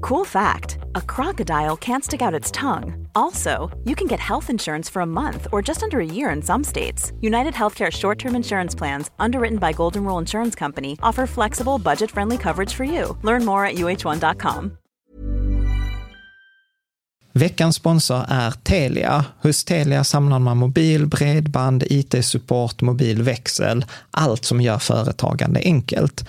Cool fact a crocodile can't stick out its tongue. Also, you can get health insurance for a month or just under a year in some states. United Healthcare short term insurance plans, underwritten by Golden Rule Insurance Company, offer flexible, budget friendly coverage for you. Learn more at uh1.com. Veckans sponsor är Telia. Hos Telia samlar man mobil, bredband, IT-support, mobilväxel, allt som gör företagande enkelt.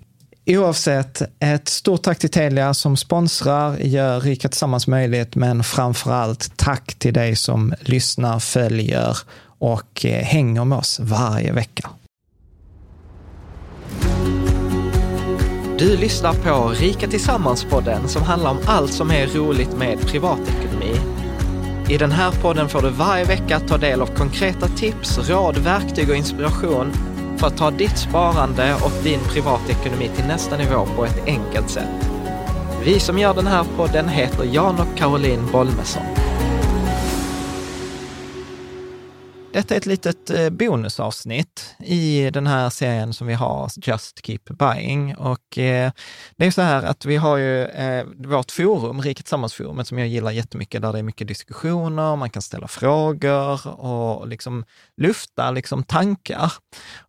Oavsett, ett stort tack till Telia som sponsrar, gör Rika Tillsammans möjligt, men framför allt tack till dig som lyssnar, följer och eh, hänger med oss varje vecka. Du lyssnar på Rika Tillsammans-podden som handlar om allt som är roligt med privatekonomi. I den här podden får du varje vecka ta del av konkreta tips, råd, verktyg och inspiration för att ta ditt sparande och din privatekonomi till nästa nivå på ett enkelt sätt. Vi som gör den här podden heter Jan och Caroline Bolmesson. Detta är ett litet eh, bonusavsnitt i den här serien som vi har, Just Keep Buying. Och eh, det är så här att vi har ju eh, vårt forum, Riket Tillsammans-forumet, som jag gillar jättemycket, där det är mycket diskussioner, man kan ställa frågor och liksom lufta liksom tankar.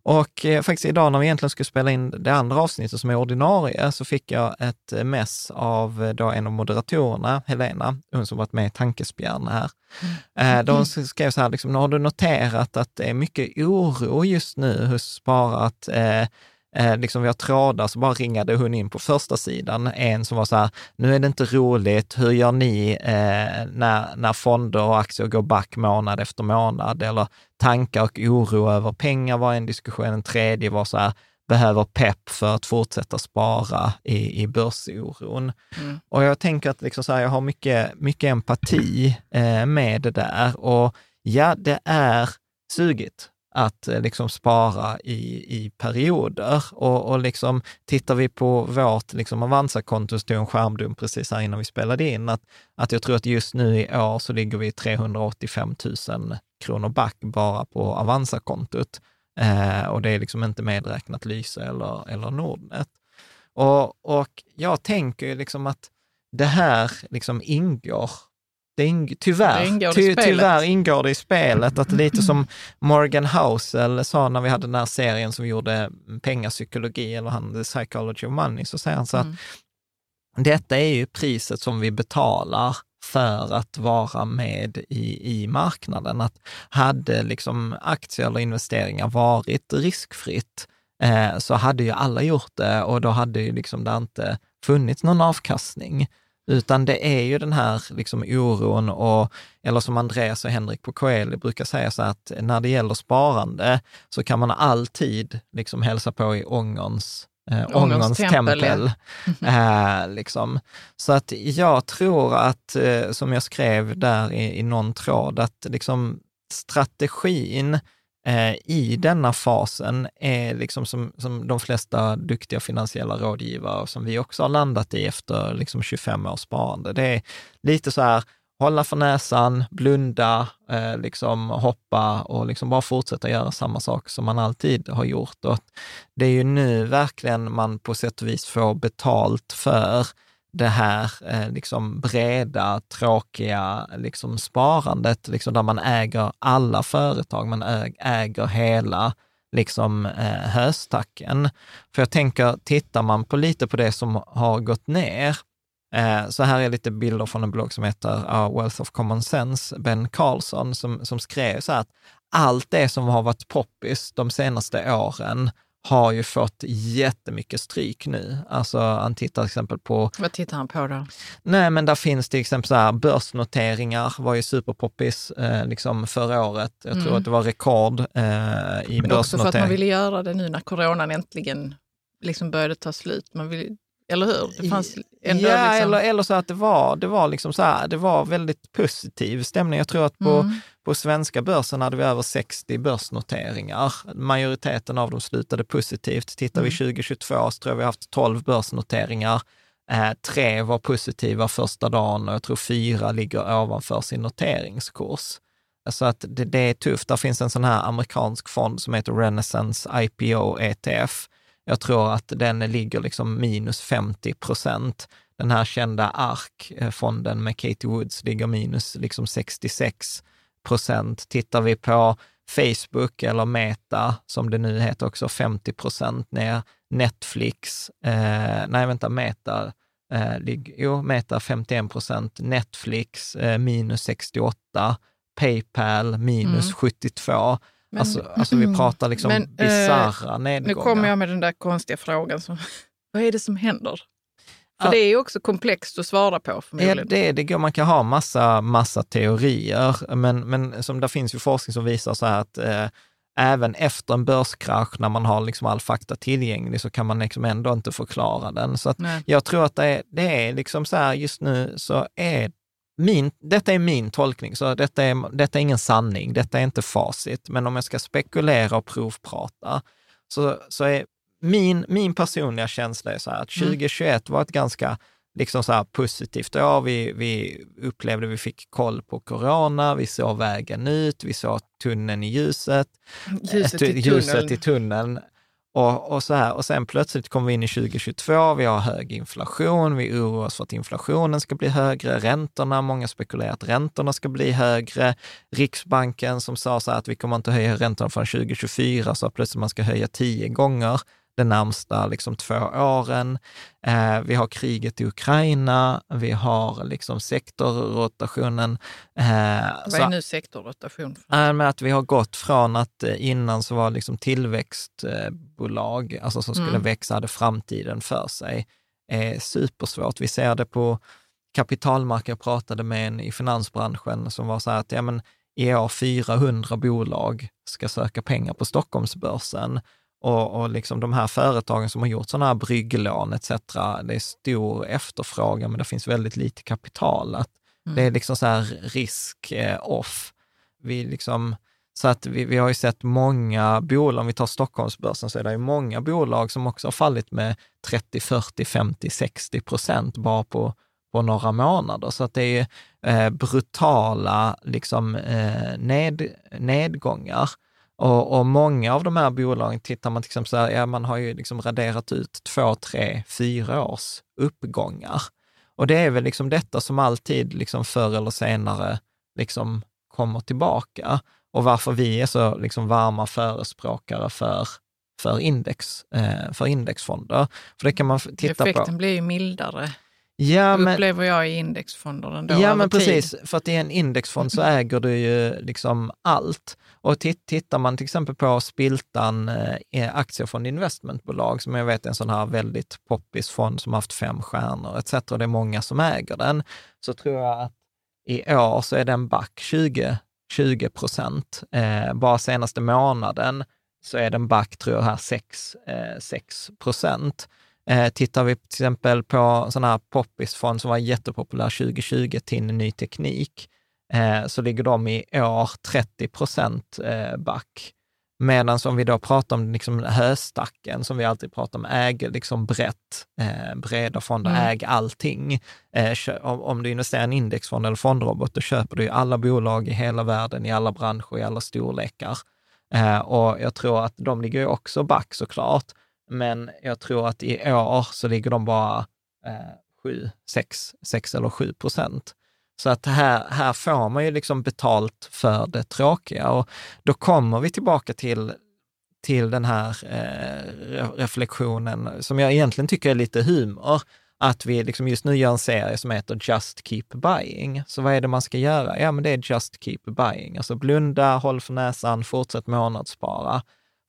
Och faktiskt idag när vi egentligen skulle spela in det andra avsnittet som är ordinarie, så fick jag ett mess av då en av moderatorerna, Helena, hon som varit med i Tankespjärn här. Mm. De skrev så här, liksom, har du noterat att det är mycket oro just nu hos sparat eh, eh, liksom vi har trådar, så bara ringade hon in på första sidan, en som var så här, nu är det inte roligt, hur gör ni eh, när, när fonder och aktier går back månad efter månad? Eller tankar och oro över pengar var en diskussion. En tredje var så här, behöver pepp för att fortsätta spara i, i börsoron. Mm. Och jag tänker att liksom så här, jag har mycket, mycket empati eh, med det där. Och ja, det är sugigt att eh, liksom spara i, i perioder. Och, och liksom, tittar vi på vårt liksom Avanza-konto, stod en skärmdump precis här innan vi spelade in, att, att jag tror att just nu i år så ligger vi 385 000 kronor back bara på Avanza-kontot. Eh, och det är liksom inte medräknat Lyse eller, eller Nordnet. Och, och jag tänker ju liksom att det här liksom ingår det ing, tyvärr, det ingår ty, tyvärr ingår det i spelet. Att lite som Morgan Housel sa när vi hade den här serien som vi gjorde pengapsykologi, eller han, The Psychology of Money, så säger han så mm. att detta är ju priset som vi betalar för att vara med i, i marknaden. Att hade liksom aktier eller investeringar varit riskfritt eh, så hade ju alla gjort det och då hade ju liksom det inte funnits någon avkastning. Utan det är ju den här liksom oron och, eller som Andreas och Henrik på KL brukar säga så att när det gäller sparande så kan man alltid liksom hälsa på i ångerns eh, ångerns tempel. tempel eh, liksom. Så att jag tror att, eh, som jag skrev där i, i någon tråd, att liksom strategin eh, i denna fasen är liksom som, som de flesta duktiga finansiella rådgivare, som vi också har landat i efter liksom 25 års sparande. Det är lite så här, hålla för näsan, blunda, eh, liksom hoppa och liksom bara fortsätta göra samma sak som man alltid har gjort. Och det är ju nu verkligen man på sätt och vis får betalt för det här eh, liksom breda, tråkiga liksom sparandet, liksom där man äger alla företag, man äger hela liksom eh, höstacken. För jag tänker, tittar man på lite på det som har gått ner, eh, så här är lite bilder från en blogg som heter uh, Wealth of Common Sense, Ben Carlson, som, som skrev så här att allt det som har varit poppis de senaste åren, har ju fått jättemycket stryk nu. Alltså han tittar till exempel på... Vad tittar han på då? Nej, men där finns till exempel så här, börsnoteringar var ju superpoppis eh, liksom förra året. Jag mm. tror att det var rekord eh, i men börsnotering. Men också för att man ville göra det nu när coronan äntligen liksom började ta slut. Man vill, eller hur? Det fanns ändå ja, liksom... eller, eller så att det var, det var liksom så här, det var väldigt positiv stämning. Jag tror att på, mm. på svenska börsen hade vi över 60 börsnoteringar. Majoriteten av dem slutade positivt. Tittar mm. vi 2022 så tror jag vi haft 12 börsnoteringar. Eh, tre var positiva första dagen och jag tror fyra ligger ovanför sin noteringskurs. Så att det, det är tufft. Där finns en sån här amerikansk fond som heter Renaissance IPO ETF jag tror att den ligger liksom minus 50 procent. Den här kända ARK-fonden med Katie Woods ligger minus liksom 66 procent. Tittar vi på Facebook eller Meta, som det nu heter också, 50 procent ner. Netflix, eh, nej vänta, Meta, eh, lig, jo, Meta 51 procent, Netflix eh, minus 68, Paypal minus mm. 72. Men, alltså, alltså vi pratar liksom men, eh, bisarra eh, nedgångar. Nu kommer jag med den där konstiga frågan. Som, vad är det som händer? För det är ju också komplext att svara på förmodligen. Ja, det, det går, man kan ha massa, massa teorier, men, men som det finns ju forskning som visar så här att eh, även efter en börskrasch, när man har liksom all fakta tillgänglig, så kan man liksom ändå inte förklara den. Så jag tror att det är, det är liksom så här, just nu så är min, detta är min tolkning, så detta är, detta är ingen sanning, detta är inte facit. Men om jag ska spekulera och provprata, så, så är min, min personliga känsla är så här att 2021 mm. var ett ganska liksom så här positivt år. Vi, vi upplevde, vi fick koll på corona, vi såg vägen ut, vi såg tunneln i ljuset, ljuset, i, ljuset i tunneln. Och, och, så här, och sen plötsligt kommer vi in i 2022, vi har hög inflation, vi oroar oss för att inflationen ska bli högre, räntorna, många spekulerar att räntorna ska bli högre. Riksbanken som sa så här att vi kommer inte höja räntorna förrän 2024, så plötsligt man ska höja tio gånger de närmsta liksom, två åren. Eh, vi har kriget i Ukraina, vi har liksom sektorrotationen. Eh, Vad är nu sektorrotation? Äh, med att vi har gått från att eh, innan så var liksom tillväxtbolag, alltså som skulle mm. växa, hade framtiden för sig. är supersvårt. Vi ser det på kapitalmarknaden. Jag pratade med en i finansbranschen som var så här att ja, men i år 400 bolag ska söka pengar på Stockholmsbörsen och, och liksom de här företagen som har gjort sådana här brygglån etc., det är stor efterfrågan, men det finns väldigt lite kapital. Att mm. Det är liksom så här risk-off. Vi liksom, så att vi, vi har ju sett många bolag, om vi tar Stockholmsbörsen, så är det ju många bolag som också har fallit med 30, 40, 50, 60 procent bara på, på några månader. Så att det är eh, brutala liksom, eh, ned, nedgångar. Och, och, många av de här bolagen, tittar man till exempel så här, ja man har ju liksom raderat ut två, tre, fyra års uppgångar. Och det är väl liksom detta som alltid liksom förr eller senare liksom kommer tillbaka. Och varför vi är så liksom varma förespråkare för, för, index, eh, för indexfonder. För det kan man titta Effekten på. blir ju mildare. Ja, men, upplever jag i indexfonder ändå. ja, men tid. precis. För att i en indexfond så äger du ju liksom allt. Och titt, tittar man till exempel på Spiltan eh, aktiefond investmentbolag, som jag vet är en sån här väldigt poppis fond som har haft fem stjärnor etc. Och det är många som äger den. Så tror jag att i år så är den back 20, 20 procent. Eh, bara senaste månaden så är den back, tror jag, här 6, eh, 6 procent. Eh, tittar vi till exempel på sån här poppisfond som var jättepopulär 2020, TIN Ny Teknik, eh, så ligger de i år 30 procent eh, back. Medan om vi då pratar om liksom höstacken, som vi alltid pratar om, äger liksom brett, eh, breda fonder, Mm. äg allting. Eh, om, om du investerar i en indexfond eller fondrobot, då köper du ju alla bolag i hela världen, i alla branscher, i alla storlekar. Eh, och jag tror att de ligger också back såklart, men jag tror att i år så ligger de bara eh, 7, 6, 6 eller 7 procent. Så att här, här får man ju liksom betalt för det tråkiga och då kommer vi tillbaka till, till den här eh, reflektionen som jag egentligen tycker är lite humor, att vi liksom just nu gör en serie som heter Just Keep Buying. Så vad är det man ska göra? Ja, men det är Just Keep Buying. Alltså blunda, håll för näsan, fortsätt månadsspara.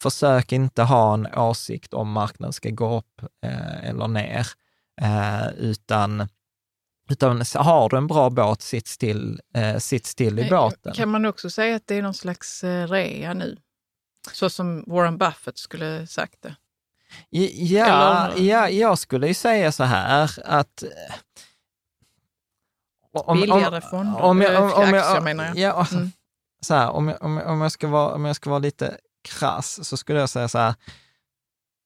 Försök inte ha en åsikt om marknaden ska gå upp eh, eller ner, eh, utan, utan har du en bra båt, sitt still, eh, sitt still i Eh, båten. Kan man också säga att det är någon slags eh, rea nu? Så som Warren Buffett skulle sagt det. Ja, Eller- ja, jag skulle ju säga så här att... eh, om- Billigare fonder, om jag, om, om aktier jag, menar jag. Ja, Mm. så här, om, jag, om, jag ska vara, om jag ska vara lite krass så skulle jag säga så här,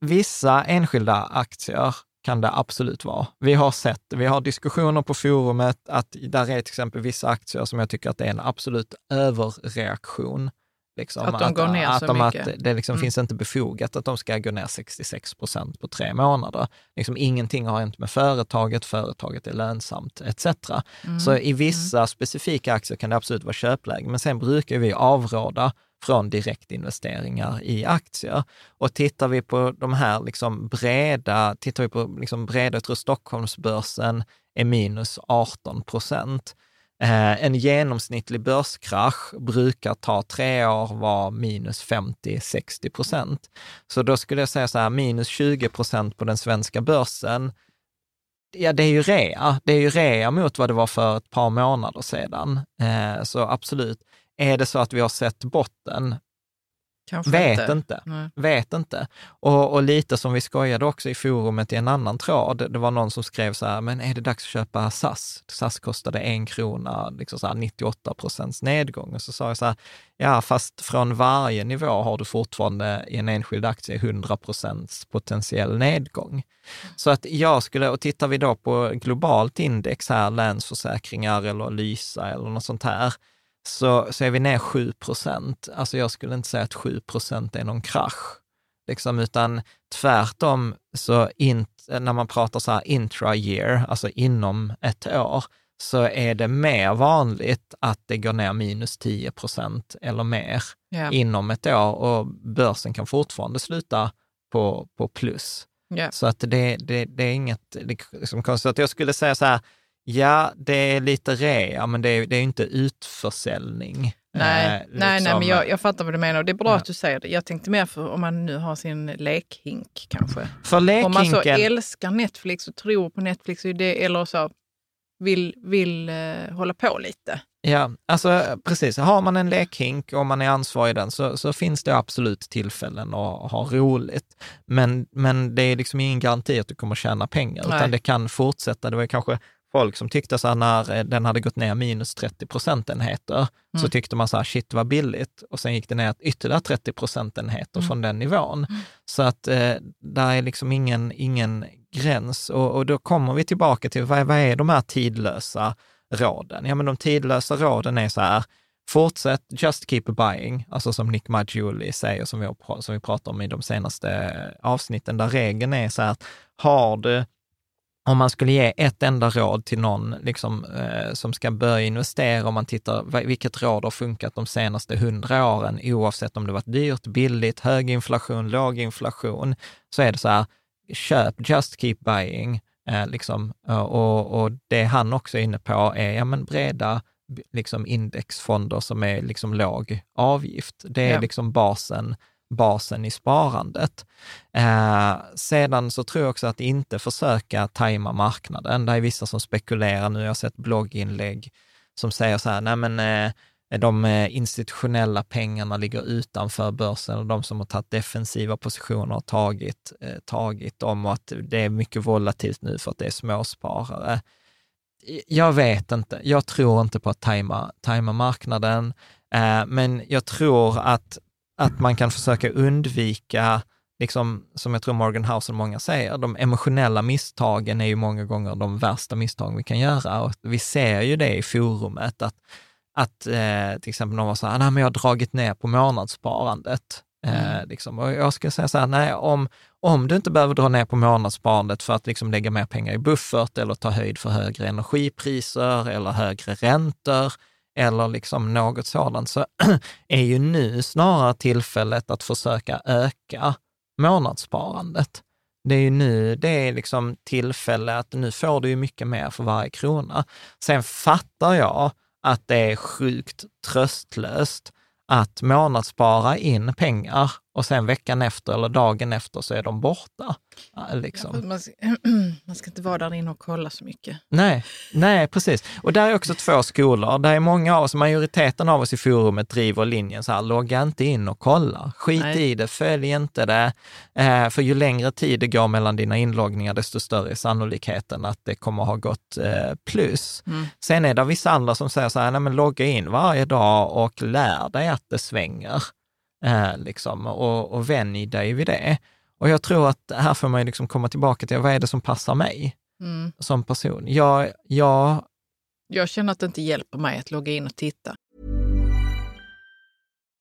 vissa enskilda aktier kan det absolut vara. Vi har sett, vi har diskussioner på forumet att där är till exempel vissa aktier som jag tycker att det är en absolut överreaktion. Liksom, Att de går ner att så de, mycket. Att det liksom Mm. finns inte befogat att de ska gå ner 66 procent på tre månader. Liksom ingenting har hänt med företaget, företaget är lönsamt etc. Mm. Så i vissa specifika aktier kan det absolut vara köpläge, men sen brukar vi avråda från direktinvesteringar i aktier. Och tittar vi på de här liksom breda, tittar vi på liksom breda, jag tror Stockholmsbörsen är minus 18 procent. Eh, en genomsnittlig börskrasch brukar ta tre år vara minus 50-60 procent. Så då skulle jag säga så här, minus 20 procent på den svenska börsen, ja det är ju rea. Det är ju rea mot vad det var för ett par månader sedan. Eh, så absolut. Är det så att vi har sett botten? Kanske Vet inte. Nej. Vet inte. Och, och lite som vi skojade också i forumet i en annan tråd, det var någon som skrev så här, men är det dags att köpa SAS? SAS kostade en krona, liksom så här 98 procents nedgång. Och så sa jag så här, ja fast från varje nivå har du fortfarande i en enskild aktie 100 procents potentiell nedgång. Så att jag skulle, och tittar vi då på globalt index här, Länsförsäkringar eller Lysa eller något sånt här, så, så är vi ner 7 procent. Alltså jag skulle inte säga att 7 procent är någon krasch, liksom, utan tvärtom så int, när man pratar så här intra-year, alltså inom ett år, så är det mer vanligt att det går ner minus 10 procent eller mer Ja. inom ett år och börsen kan fortfarande sluta på, på plus. Ja. Så att det, det, det är inget liksom, konstigt. Att jag skulle säga så här, ja, det är lite rea, men det är, det är inte utförsäljning. Nej, Eh, nej, nej, liksom, men jag, jag fattar vad du menar. och Det är bra Ja. att du säger det. Jag tänkte mer för om man nu har sin lekhink kanske. För Om man så lekhinken, älskar Netflix och tror på Netflix det, eller så vill, vill eh, hålla på lite. ja, alltså precis, har man en lekhink och man är ansvarig i den så, så finns det absolut tillfällen att ha roligt. Men, men det är liksom ingen garanti att du kommer tjäna pengar, Nej. utan det kan fortsätta. Det var kanske folk som tyckte så här när eh, den hade gått ner minus 30 procentenheter, så Mm. tyckte man så här, shit vad billigt. Och sen gick det ner ytterligare 30 procentenheter Mm. från den nivån. Så att eh, där är liksom ingen, ingen gräns. Och, och då kommer vi tillbaka till, vad, vad är de här tidlösa råden? Ja, men de tidlösa råden är så här, fortsätt just keep buying, alltså som Nick Maggiuli säger, som vi, har, som vi pratar om i de senaste avsnitten, där regeln är så här att har du om man skulle ge ett enda råd till någon liksom, eh, som ska börja investera, om man tittar vilket råd har funkat de senaste hundra åren, oavsett om det varit dyrt, billigt, hög inflation, låg inflation, så är det så här, köp just keep buying, Eh, liksom, och, och det han också är inne på är ja, men breda liksom indexfonder som är liksom låg avgift. Det är ja. liksom basen, basen i sparandet. Eh, sedan så tror jag också att inte försöka tajma marknaden. Det är vissa som spekulerar nu, jag har sett blogginlägg som säger så här, nej men eh, de eh, institutionella pengarna ligger utanför börsen och de som har tagit defensiva positioner har tagit, eh, tagit dem och att det är mycket volatilt nu för att det är småsparare. Jag vet inte, jag tror inte på att tajma, tajma marknaden, eh, men jag tror att, att man kan försöka undvika liksom, som jag tror Morgan House och många säger, de emotionella misstagen är ju många gånger de värsta misstag vi kan göra. Och vi ser ju det i forumet, att att eh, till exempel någon var så här, nej men jag har dragit ner på månadssparandet. Eh, mm. liksom. Och jag skulle säga så här, nej om, om du inte behöver dra ner på månadssparandet för att liksom lägga mer pengar i buffert eller ta höjd för högre energipriser eller högre räntor eller liksom något sådant, så är ju nu snarare tillfället att försöka öka månadssparandet. Det är ju nu det är liksom tillfälle att nu får du ju mycket mer för varje krona. Sen fattar jag att det är sjukt tröstlöst att månadsspara in pengar och sen veckan efter eller dagen efter så är de borta. Liksom. Ja, man, ska, man, ska, inte vara där inne och kolla så mycket. Nej, nej, precis. Och där är också två skolor. Där är många av oss, majoriteten av oss i forumet driver linjen så här, logga inte in och kolla. Skit nej. i det, följ inte det. Eh, för ju längre tid det går mellan dina inloggningar, desto större är sannolikheten att det kommer ha gått eh, plus. Mm. Sen är det vissa andra som säger så här, nej men logga in varje dag och lär dig att det svänger. Eh, liksom, och, och vänj dig vid det. Och jag tror att här får man liksom komma tillbaka till, vad är det som passar mig mm. som person? Jag, jag... jag känner att det inte hjälper mig att logga in och titta.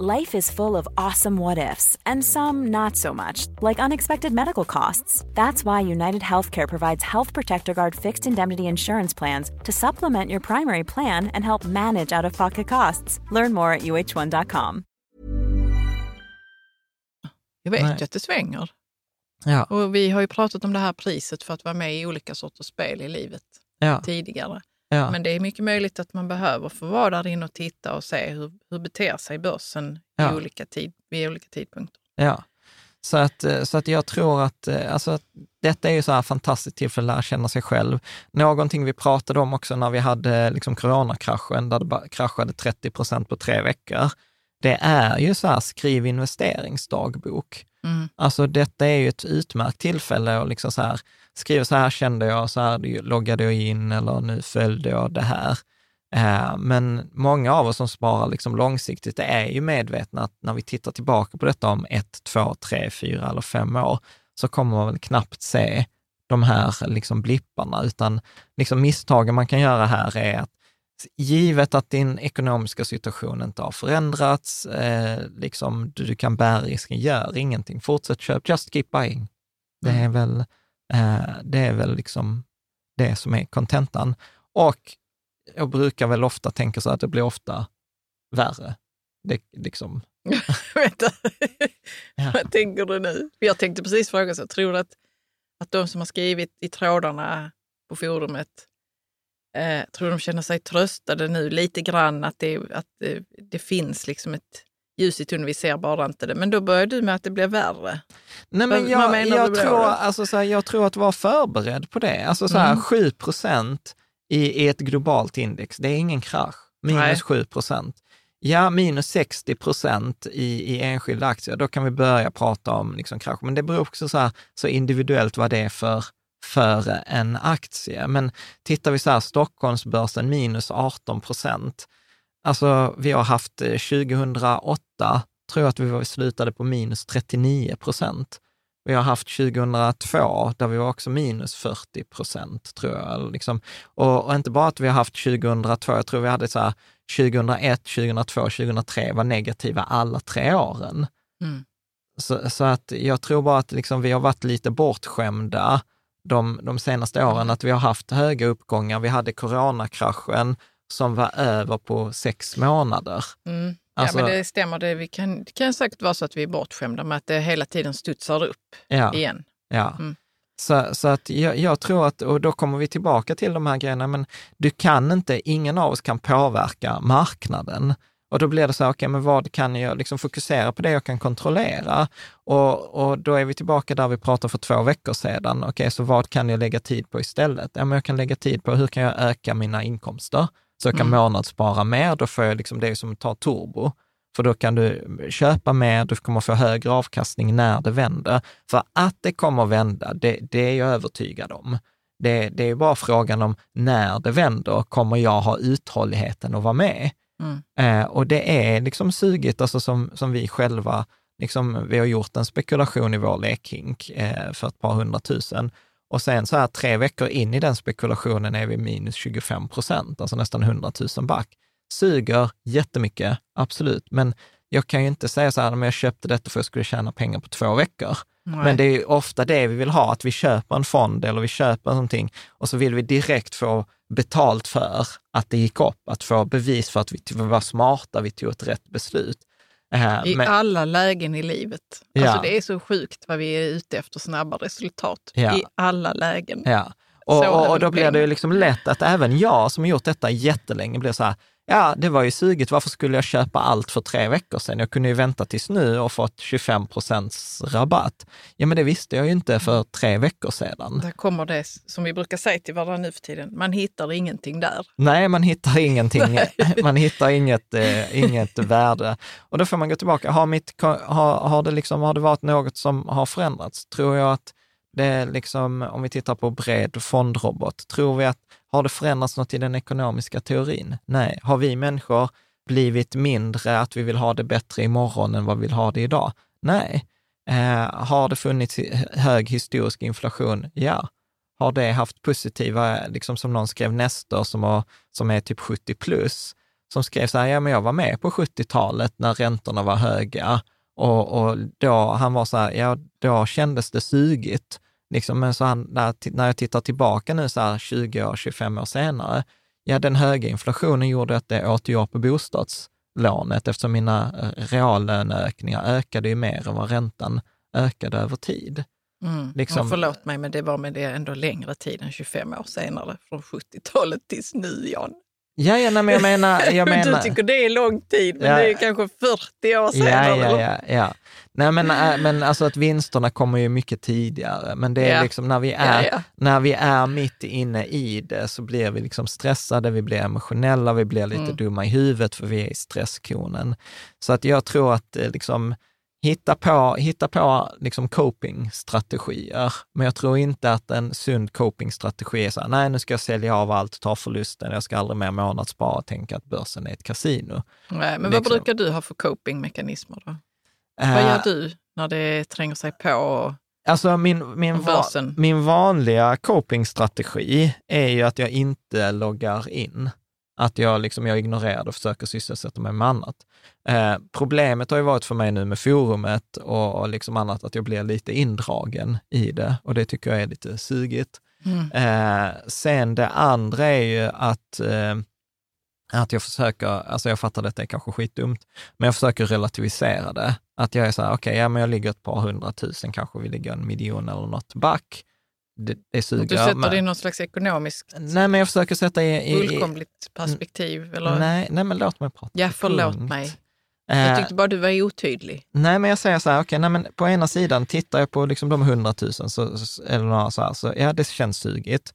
Life is full of awesome what ifs, and some not so much, like unexpected medical costs. That's why United Healthcare provides Health Protector Guard fixed indemnity insurance plans to supplement your primary plan and help manage out of pocket costs. Learn more at uh1.com. Jag vet Nej. att det svänger. Ja. Och vi har ju pratat om det här priset för att vara med i olika sorters spel i livet ja. tidigare. Ja. Men det är mycket möjligt att man behöver få vara där inne och titta och se hur, hur beter sig börsen ja. i olika tid, vid olika tidpunkter. Ja, så att, eh, så att jag tror att, eh, alltså, att detta är ju så här fantastiskt tillfälle att lära känna sig själv. Någonting vi pratade om också när vi hade liksom coronakraschen, där det kraschade 30 procent på tre veckor. Det är ju så här, skriv investeringsdagbok. Mm. Alltså detta är ju ett utmärkt tillfälle att liksom så här, skriva så här kände jag, så här loggade jag in eller nu följde jag det här. Eh, men många av oss som sparar liksom långsiktigt är ju medvetna att när vi tittar tillbaka på detta om ett, två, tre, fyra eller fem år, så kommer man väl knappt se de här liksom blipparna, utan liksom misstagen man kan göra här är att givet att din ekonomiska situation inte har förändrats, eh, liksom du, du, kan bära risken, gör ingenting, fortsätt köp, just keep buying. Det är mm. väl, det är väl liksom det som är kontentan. Och jag brukar väl ofta tänka så att det blir ofta värre. Det, liksom. Vänta, ja. vad tänker du nu? Jag tänkte precis fråga så, tror du att, att de som har skrivit i trådarna på forumet eh, tror de känner sig tröstade nu lite grann att det, att det, det finns liksom ett ljus i tunneln, vi ser bara inte det. Men då börjar du med att det blir värre. Nej, men jag, jag, tror, alltså, så här, jag tror att vara förberedd på det. Alltså så här, mm. 7 procent i, i ett globalt index, det är ingen krasch. Minus Nej. 7 procent. Ja, minus 60 procent i, i enskilda aktier, då kan vi börja prata om liksom krasch. Men det beror också så, här, så individuellt vad det är för, för en aktie. Men tittar vi så här, Stockholmsbörsen minus 18 procent. Alltså, vi har haft 2008, eh, tror jag att vi slutade på minus 39 procent. Vi har haft 2002 där vi var också minus 40 procent, tror jag. Liksom. Och, och, inte bara att vi har haft 2002, jag tror vi hade så här 2001, 2002, 2003 var negativa alla tre åren. Mm. Så, så, att jag tror bara att liksom vi har varit lite bortskämda de, de senaste åren, mm. att vi har haft höga uppgångar. Vi hade coronakraschen som var över på sex månader. Mm. Alltså, ja, men det stämmer. Det, vi kan, det kan säkert vara så att vi är bortskämda med att det hela tiden studsar upp ja, igen. Ja. Mm. Så, så att jag, jag, tror att, och då kommer vi tillbaka till de här grejerna, men du kan inte, ingen av oss kan påverka marknaden. Och då blir det så här, okej, okay, men vad kan jag liksom fokusera på det jag kan kontrollera? Och, och då är vi tillbaka där vi pratade för två veckor sedan. Okej, okay, så vad kan jag lägga tid på istället? Ja, men jag kan lägga tid på hur kan jag öka mina inkomster? Så jag kan mm. månadsspara mer, då får jag liksom det som tar turbo. För då kan du köpa mer, du kommer få högre avkastning när det vänder. För att det kommer vända, det, det är jag övertygad om. Det, det är bara frågan om när det vänder, kommer jag ha uthålligheten att vara med? Mm. Eh, och det är liksom sugigt, alltså som, som vi själva, liksom, vi har gjort en spekulation i vår lekhink eh, för ett par hundratusen. Och sen så här tre veckor in i den spekulationen är vi minus 25 procent, alltså nästan 100 000 back. Suger jättemycket, absolut, men jag kan ju inte säga så här, men jag köpte detta för att jag skulle tjäna pengar på två veckor. Nej. Men det är ofta det vi vill ha, att vi köper en fond eller vi köper någonting och så vill vi direkt få betalt för att det gick upp, att få bevis för att vi var smarta, vi tog ett rätt beslut. Uh, I men, alla lägen i livet. Ja. Alltså det är så sjukt vad vi är ute efter snabba resultat. Ja. I alla lägen. Ja. Och, och, och, då blir det ju liksom lätt att även jag som har gjort detta jättelänge blir så här, ja, det var ju sugigt. Varför skulle jag köpa allt för tre veckor sedan? Jag kunde ju vänta tills nu och fått 25 procents rabatt. Ja, men det visste jag ju inte för tre veckor sedan. Där kommer det som vi brukar säga till varandra nu för tiden. Man hittar ingenting där. Nej, man hittar ingenting. man hittar inget, eh, inget värde. Och då får man gå tillbaka. Har, mitt, har, har, det liksom, har det varit något som har förändrats? Tror jag att det är liksom, om vi tittar på bred fondrobot, tror vi att har det förändrats något i den ekonomiska teorin? Nej. Har vi människor blivit mindre, att vi vill ha det bättre imorgon än vad vi vill ha det idag? Nej. Eh, har det funnits hög historisk inflation? Ja. Har det haft positiva, liksom som någon skrev Nestor som, har, som är typ 70 plus, som skrev så här, ja men jag var med på 70-talet när räntorna var höga och, och då, han var så här, ja då kändes det sugigt Liksom, men så han, när, när jag tittar tillbaka nu så här 20 år, 25 år senare, ja den höga inflationen gjorde att det åt jag på bostadslånet eftersom mina eh, reallöneökningar ökade ju mer än vad räntan ökade över tid. Mm. Liksom, förlåt mig, men det var med det ändå längre tid än 25 år senare, från 70-talet tills nu, Jan. Ja, ja nej, men jag menar... Jag menar... Du tycker det är lång tid, men ja. det är kanske 40 år senare. Ja, ja, ja, ja. Nej, men, äh, men alltså att vinsterna kommer ju mycket tidigare, men det är ja. liksom när vi är, ja, ja. när vi är mitt inne i det så blir vi liksom stressade, vi blir emotionella, vi blir lite mm. dumma i huvudet för vi är i stresskonen. Så att jag tror att eh, liksom, hitta på, hitta på liksom copingstrategier. Men jag tror inte att en sund copingstrategi är så här, nej nu ska jag sälja av allt, ta förlusten, jag ska aldrig mer månadsspara och tänka att börsen är ett kasino. Nej, men liksom. vad brukar du ha för copingmekanismer då? Uh, vad gör du när det tränger sig på Alltså min, min, va, min vanliga copingstrategi är ju att jag inte loggar in. Att jag, liksom, jag ignorerar och försöker sysselsätta mig med annat. Eh, problemet har ju varit för mig nu med forumet och, och liksom annat att jag blir lite indragen i det och det tycker jag är lite sugigt. Mm. Eh, sen det andra är ju att eh, att jag försöker, alltså jag fattar att det är kanske skitdumt, men jag försöker relativisera det. Att jag är så här, okej, okay, ja men jag ligger ett par hundratusen, kanske vi ligger en miljon eller något back det, det suger. Du sätter det i någon slags ekonomiskt Nej, men jag försöker sätta i... i fullkomligt perspektiv? Eller? Nej, nej, men låt mig prata. Ja, förlåt Punkt. mig. Jag tyckte bara du var otydlig. Nej, men jag säger så här, okay, på ena sidan tittar jag på liksom de 100 000, så, eller några så här, så ja, det känns sugigt.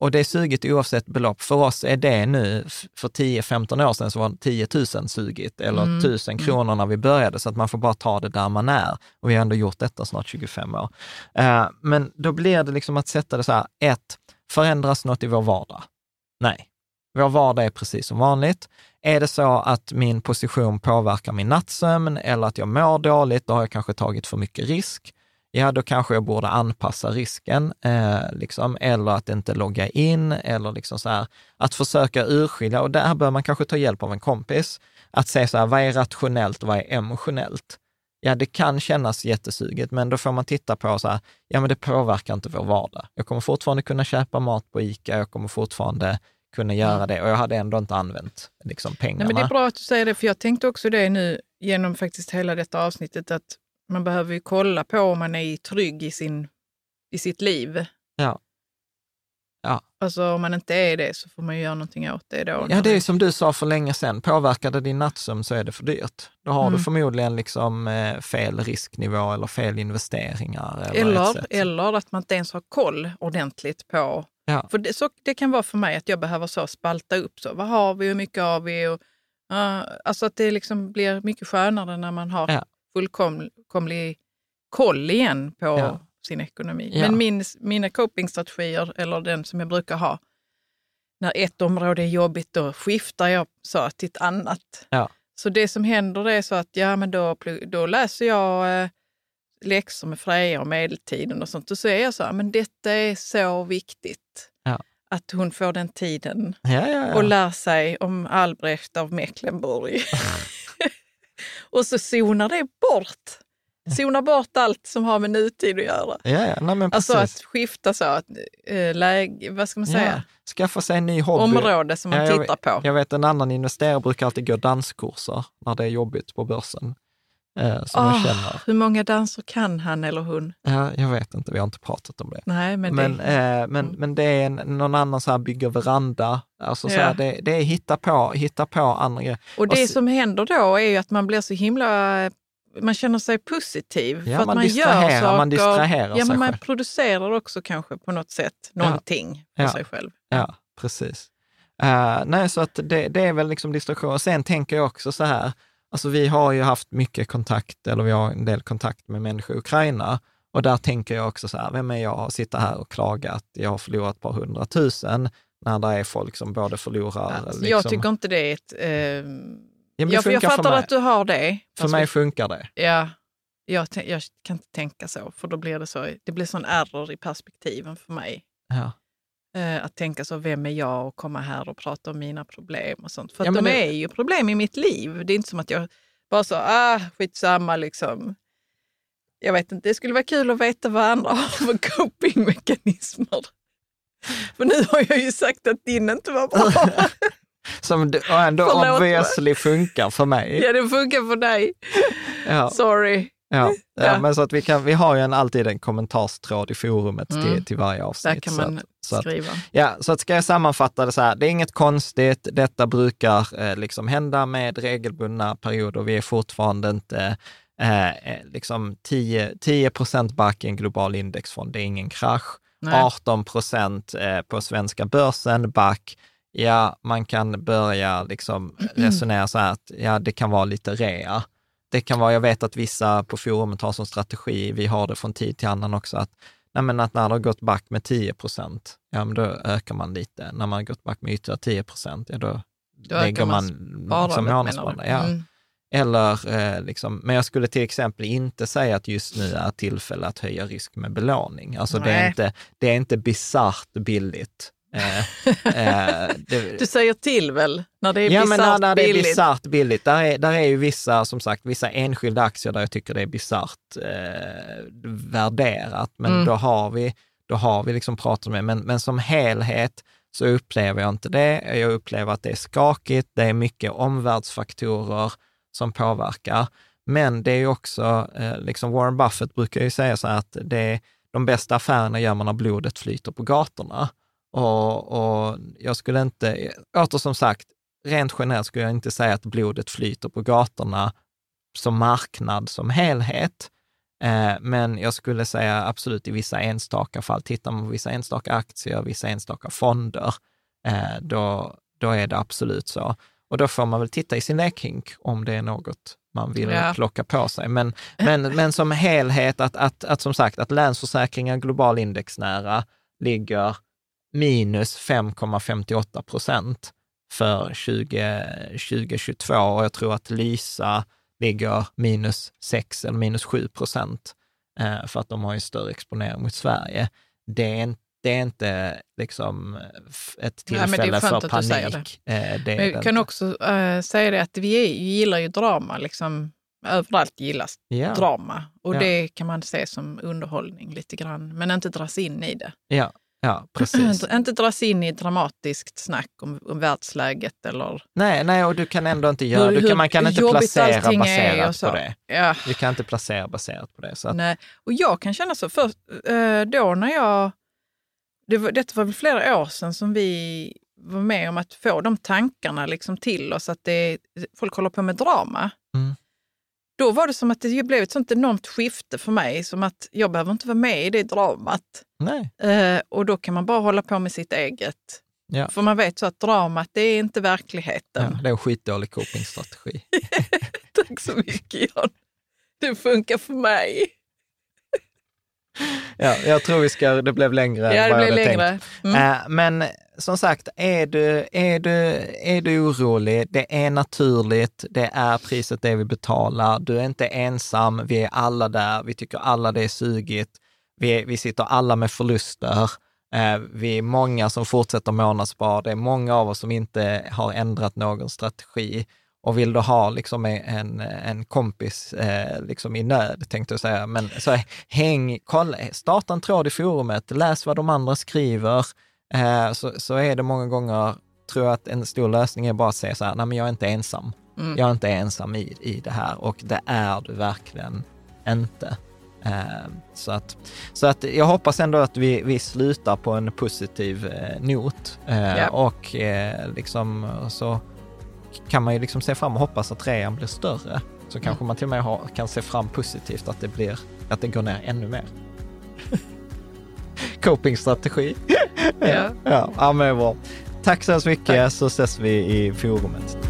Och det är sugigt oavsett belopp. För oss är det nu, för 10-15 år sedan så var 10 000 sugigt, eller mm. 1000 mm. kronor när vi började, så att man får bara ta det där man är. Och vi har ändå gjort detta snart 25 år. Uh, men då blir det liksom att sätta det så här, ett, förändras något i vår vardag? Nej. Vår vardag är precis som vanligt. Är det så att min position påverkar min nattsömn eller att jag mår dåligt, då har jag kanske tagit för mycket risk ja då kanske jag borde anpassa risken, eh, liksom, eller att inte logga in, eller liksom så här, att försöka urskilja, och där bör man kanske ta hjälp av en kompis, att se så här, vad är rationellt och vad är emotionellt? Ja, det kan kännas jättesuget, men då får man titta på så här, ja men det påverkar inte vår vardag. Jag kommer fortfarande kunna köpa mat på ICA, jag kommer fortfarande kunna göra det och jag hade ändå inte använt liksom, pengarna. Nej, men det är bra att du säger det, för jag tänkte också det nu genom faktiskt hela detta avsnittet, att man behöver ju kolla på om man är trygg i, sin, i sitt liv. Ja. Ja. Alltså om man inte är det så får man ju göra någonting åt det då. Ja, det är som du sa för länge sedan, påverkar det din nattsömn så är det för dyrt. Då har mm. du förmodligen liksom eh, fel risknivå eller fel investeringar. Eller, eller, eller, att man inte ens har koll ordentligt på... Ja. För det, så, det kan vara för mig att jag behöver så spalta upp, så, vad har vi, hur mycket har vi? Och, uh, alltså att det liksom blir mycket skönare när man har ja fullkomlig koll igen på ja. sin ekonomi. Ja. Men min, mina copingstrategier, eller den som jag brukar ha, när ett område är jobbigt, då skiftar jag så till ett annat. Ja. Så det som händer är så att ja, men då, då läser jag eh, läxor med Freja och medeltiden och sånt. Och så är jag så men detta är så viktigt. Ja. Att hon får den tiden ja, och lär sig om Albrecht av Mecklenburg. och så zonar det bort. Zonar bort allt som har med nutid att göra. Ja, ja. Nej, men alltså att skifta så, att, äh, läge, vad ska man säga? Ja. Skaffa sig en ny hobby. Område som man ja, tittar på. Jag vet en annan investerare brukar alltid gå danskurser när det är jobbigt på börsen. Eh, som oh, känner. Hur många danser kan han eller hon? Ja, jag vet inte, vi har inte pratat om det. Nej, men, men, det... Eh, men, mm. men det är en, någon annan så här bygger veranda. Alltså så här, det, det är hitta på, hitta på andra grejer. Och det och som händer då är ju att man blir så himla man känner sig positiv. Ja, för att man, man gör saker. Man distraherar ja, sig man själv. producerar också kanske på något sätt någonting ja. för sig själv. Ja, precis. Uh, nej, så att det, det är väl liksom distraktion. Och sen tänker jag också så här, Alltså vi har ju haft mycket kontakt, eller vi har en del kontakt med människor i Ukraina. Och där tänker jag också så här, vem är jag att sitta här och klaga att jag har förlorat ett par hundratusen, när det är folk som både förlorar... Alltså, liksom... Jag tycker inte det är ett... Eh... Ja, jag, jag fattar att du har det. För mig funkar det. Ja, jag, jag, kan inte tänka så, för då blir det så, det blir sån error i perspektiven för mig. Ja. Eh, att tänka så, vem är jag och komma här och prata om mina problem och sånt. För ja, de det... är ju problem i mitt liv. Det är inte som att jag bara så, ah, skitsamma liksom. Jag vet inte, det skulle vara kul att veta vad andra har för copingmekanismer. För nu har jag ju sagt att din inte var bra. Som ändå obviously funkar för mig. Ja, det funkar för dig. Ja. Sorry. Ja, ja, ja. men så att vi, kan, vi har ju en, alltid en kommentarstråd i forumet mm. till, till varje avsnitt. Där kan man så att, skriva. ja, så att ska jag sammanfatta det så här, det är inget konstigt, detta brukar eh, liksom hända med regelbundna perioder. Vi är fortfarande inte eh, eh liksom 10, 10 procent back i en global indexfond, det är ingen krasch. Nej. 18 procent eh, på svenska börsen back. Ja, man kan börja liksom resonera så här att ja, det kan vara lite rea det kan vara, jag vet att vissa på forumet har som strategi, vi har det från tid till annan också, att, nej att när det har gått back med 10 procent, ja men då ökar man lite. När man har gått back med ytterligare 10 procent, ja då, då lägger man som månadssparande. Ja. Mm. Eller, eh, liksom, men jag skulle till exempel inte säga att just nu är tillfälle att höja risk med belåning. Alltså det är inte, det är inte bisarrt billigt det, du säger till väl när det är ja, bisarrt billigt? Ja, det är bisarrt billigt. Där är, där är ju vissa, som sagt, vissa enskilda aktier där jag tycker det är bisarrt eh, värderat. Men mm. då har vi, då har vi liksom pratat med, men, men som helhet så upplever jag inte det. Jag upplever att det är skakigt, det är mycket omvärldsfaktorer som påverkar. Men det är ju också, eh, liksom Warren Buffett brukar ju säga så här att det, de bästa affärerna gör man när blodet flyter på gatorna. Och, och jag skulle inte, åter som sagt, rent generellt skulle jag inte säga att blodet flyter på gatorna som marknad som helhet. Eh, men jag skulle säga absolut i vissa enstaka fall, tittar man på vissa enstaka aktier, vissa enstaka fonder, eh, då, då är det absolut så. Och då får man väl titta i sin lekhink om det är något man vill ja. plocka på sig. Men, men, men som helhet, att, att, att som sagt, att Länsförsäkringar global indexnära ligger minus 5,58 procent för 20, 2022 och jag tror att Lysa ligger minus 6 eller minus 7 procent eh, för att de har ju större exponering mot Sverige. Det är inte det är inte liksom ett tillfälle Nej, för panik. Det. Eh, det jag kan också äh, säga det att vi gillar ju drama. Liksom, överallt gillas ja. drama och ja. det kan man se som underhållning lite grann, men inte dras in i det. Ja, ja precis. inte dras in i dramatiskt snack om, om världsläget eller... Nej, nej, och du kan ändå inte göra, hur, du kan, man kan inte placera baserat på det. Ja. Du kan inte placera baserat på det. Så att... Nej, och jag kan känna så, för eh, då när jag det var, detta var väl flera år sedan som vi var med om att få de tankarna liksom till oss, att det, folk håller på med drama. Mm. Då var det som att det blev ett sånt enormt skifte för mig, som att jag behöver inte vara med i det dramat. Eh, och då kan man bara hålla på med sitt eget. Ja. För man vet så att dramat, det är inte verkligheten. Ja, det är en skitdålig copingstrategi. Tack så mycket Jan. Det funkar för mig. Ja, jag tror vi ska, det blev längre ja, än vad jag hade längre. tänkt. Mm. Äh, men som sagt, är du, är, du, är du orolig, det är naturligt, det är priset det vi betalar, du är inte ensam, vi är alla där, vi tycker alla det är sugigt, vi, vi sitter alla med förluster, äh, vi är många som fortsätter månadsspara, det är många av oss som inte har ändrat någon strategi. Och vill du ha liksom en, en kompis eh, liksom i nöd, tänkte jag säga, men så häng, kolla, starta en tråd i forumet, läs vad de andra skriver, eh, så, så är det många gånger, tror jag att en stor lösning är bara att säga så här, nej men jag är inte ensam. Mm. Jag är inte ensam i, i det här och det är du verkligen inte. Eh, så, att, så att jag hoppas ändå att vi, vi slutar på en positiv eh, not och eh, liksom så kan man ju liksom se fram och hoppas att rean blir större. Så mm. kanske man till och med har, kan se fram positivt att det blir, att det går ner ännu mer. Copingstrategi. ja. ja, ja, men bra. Tack så hemskt mycket Tack. så ses vi i forumet.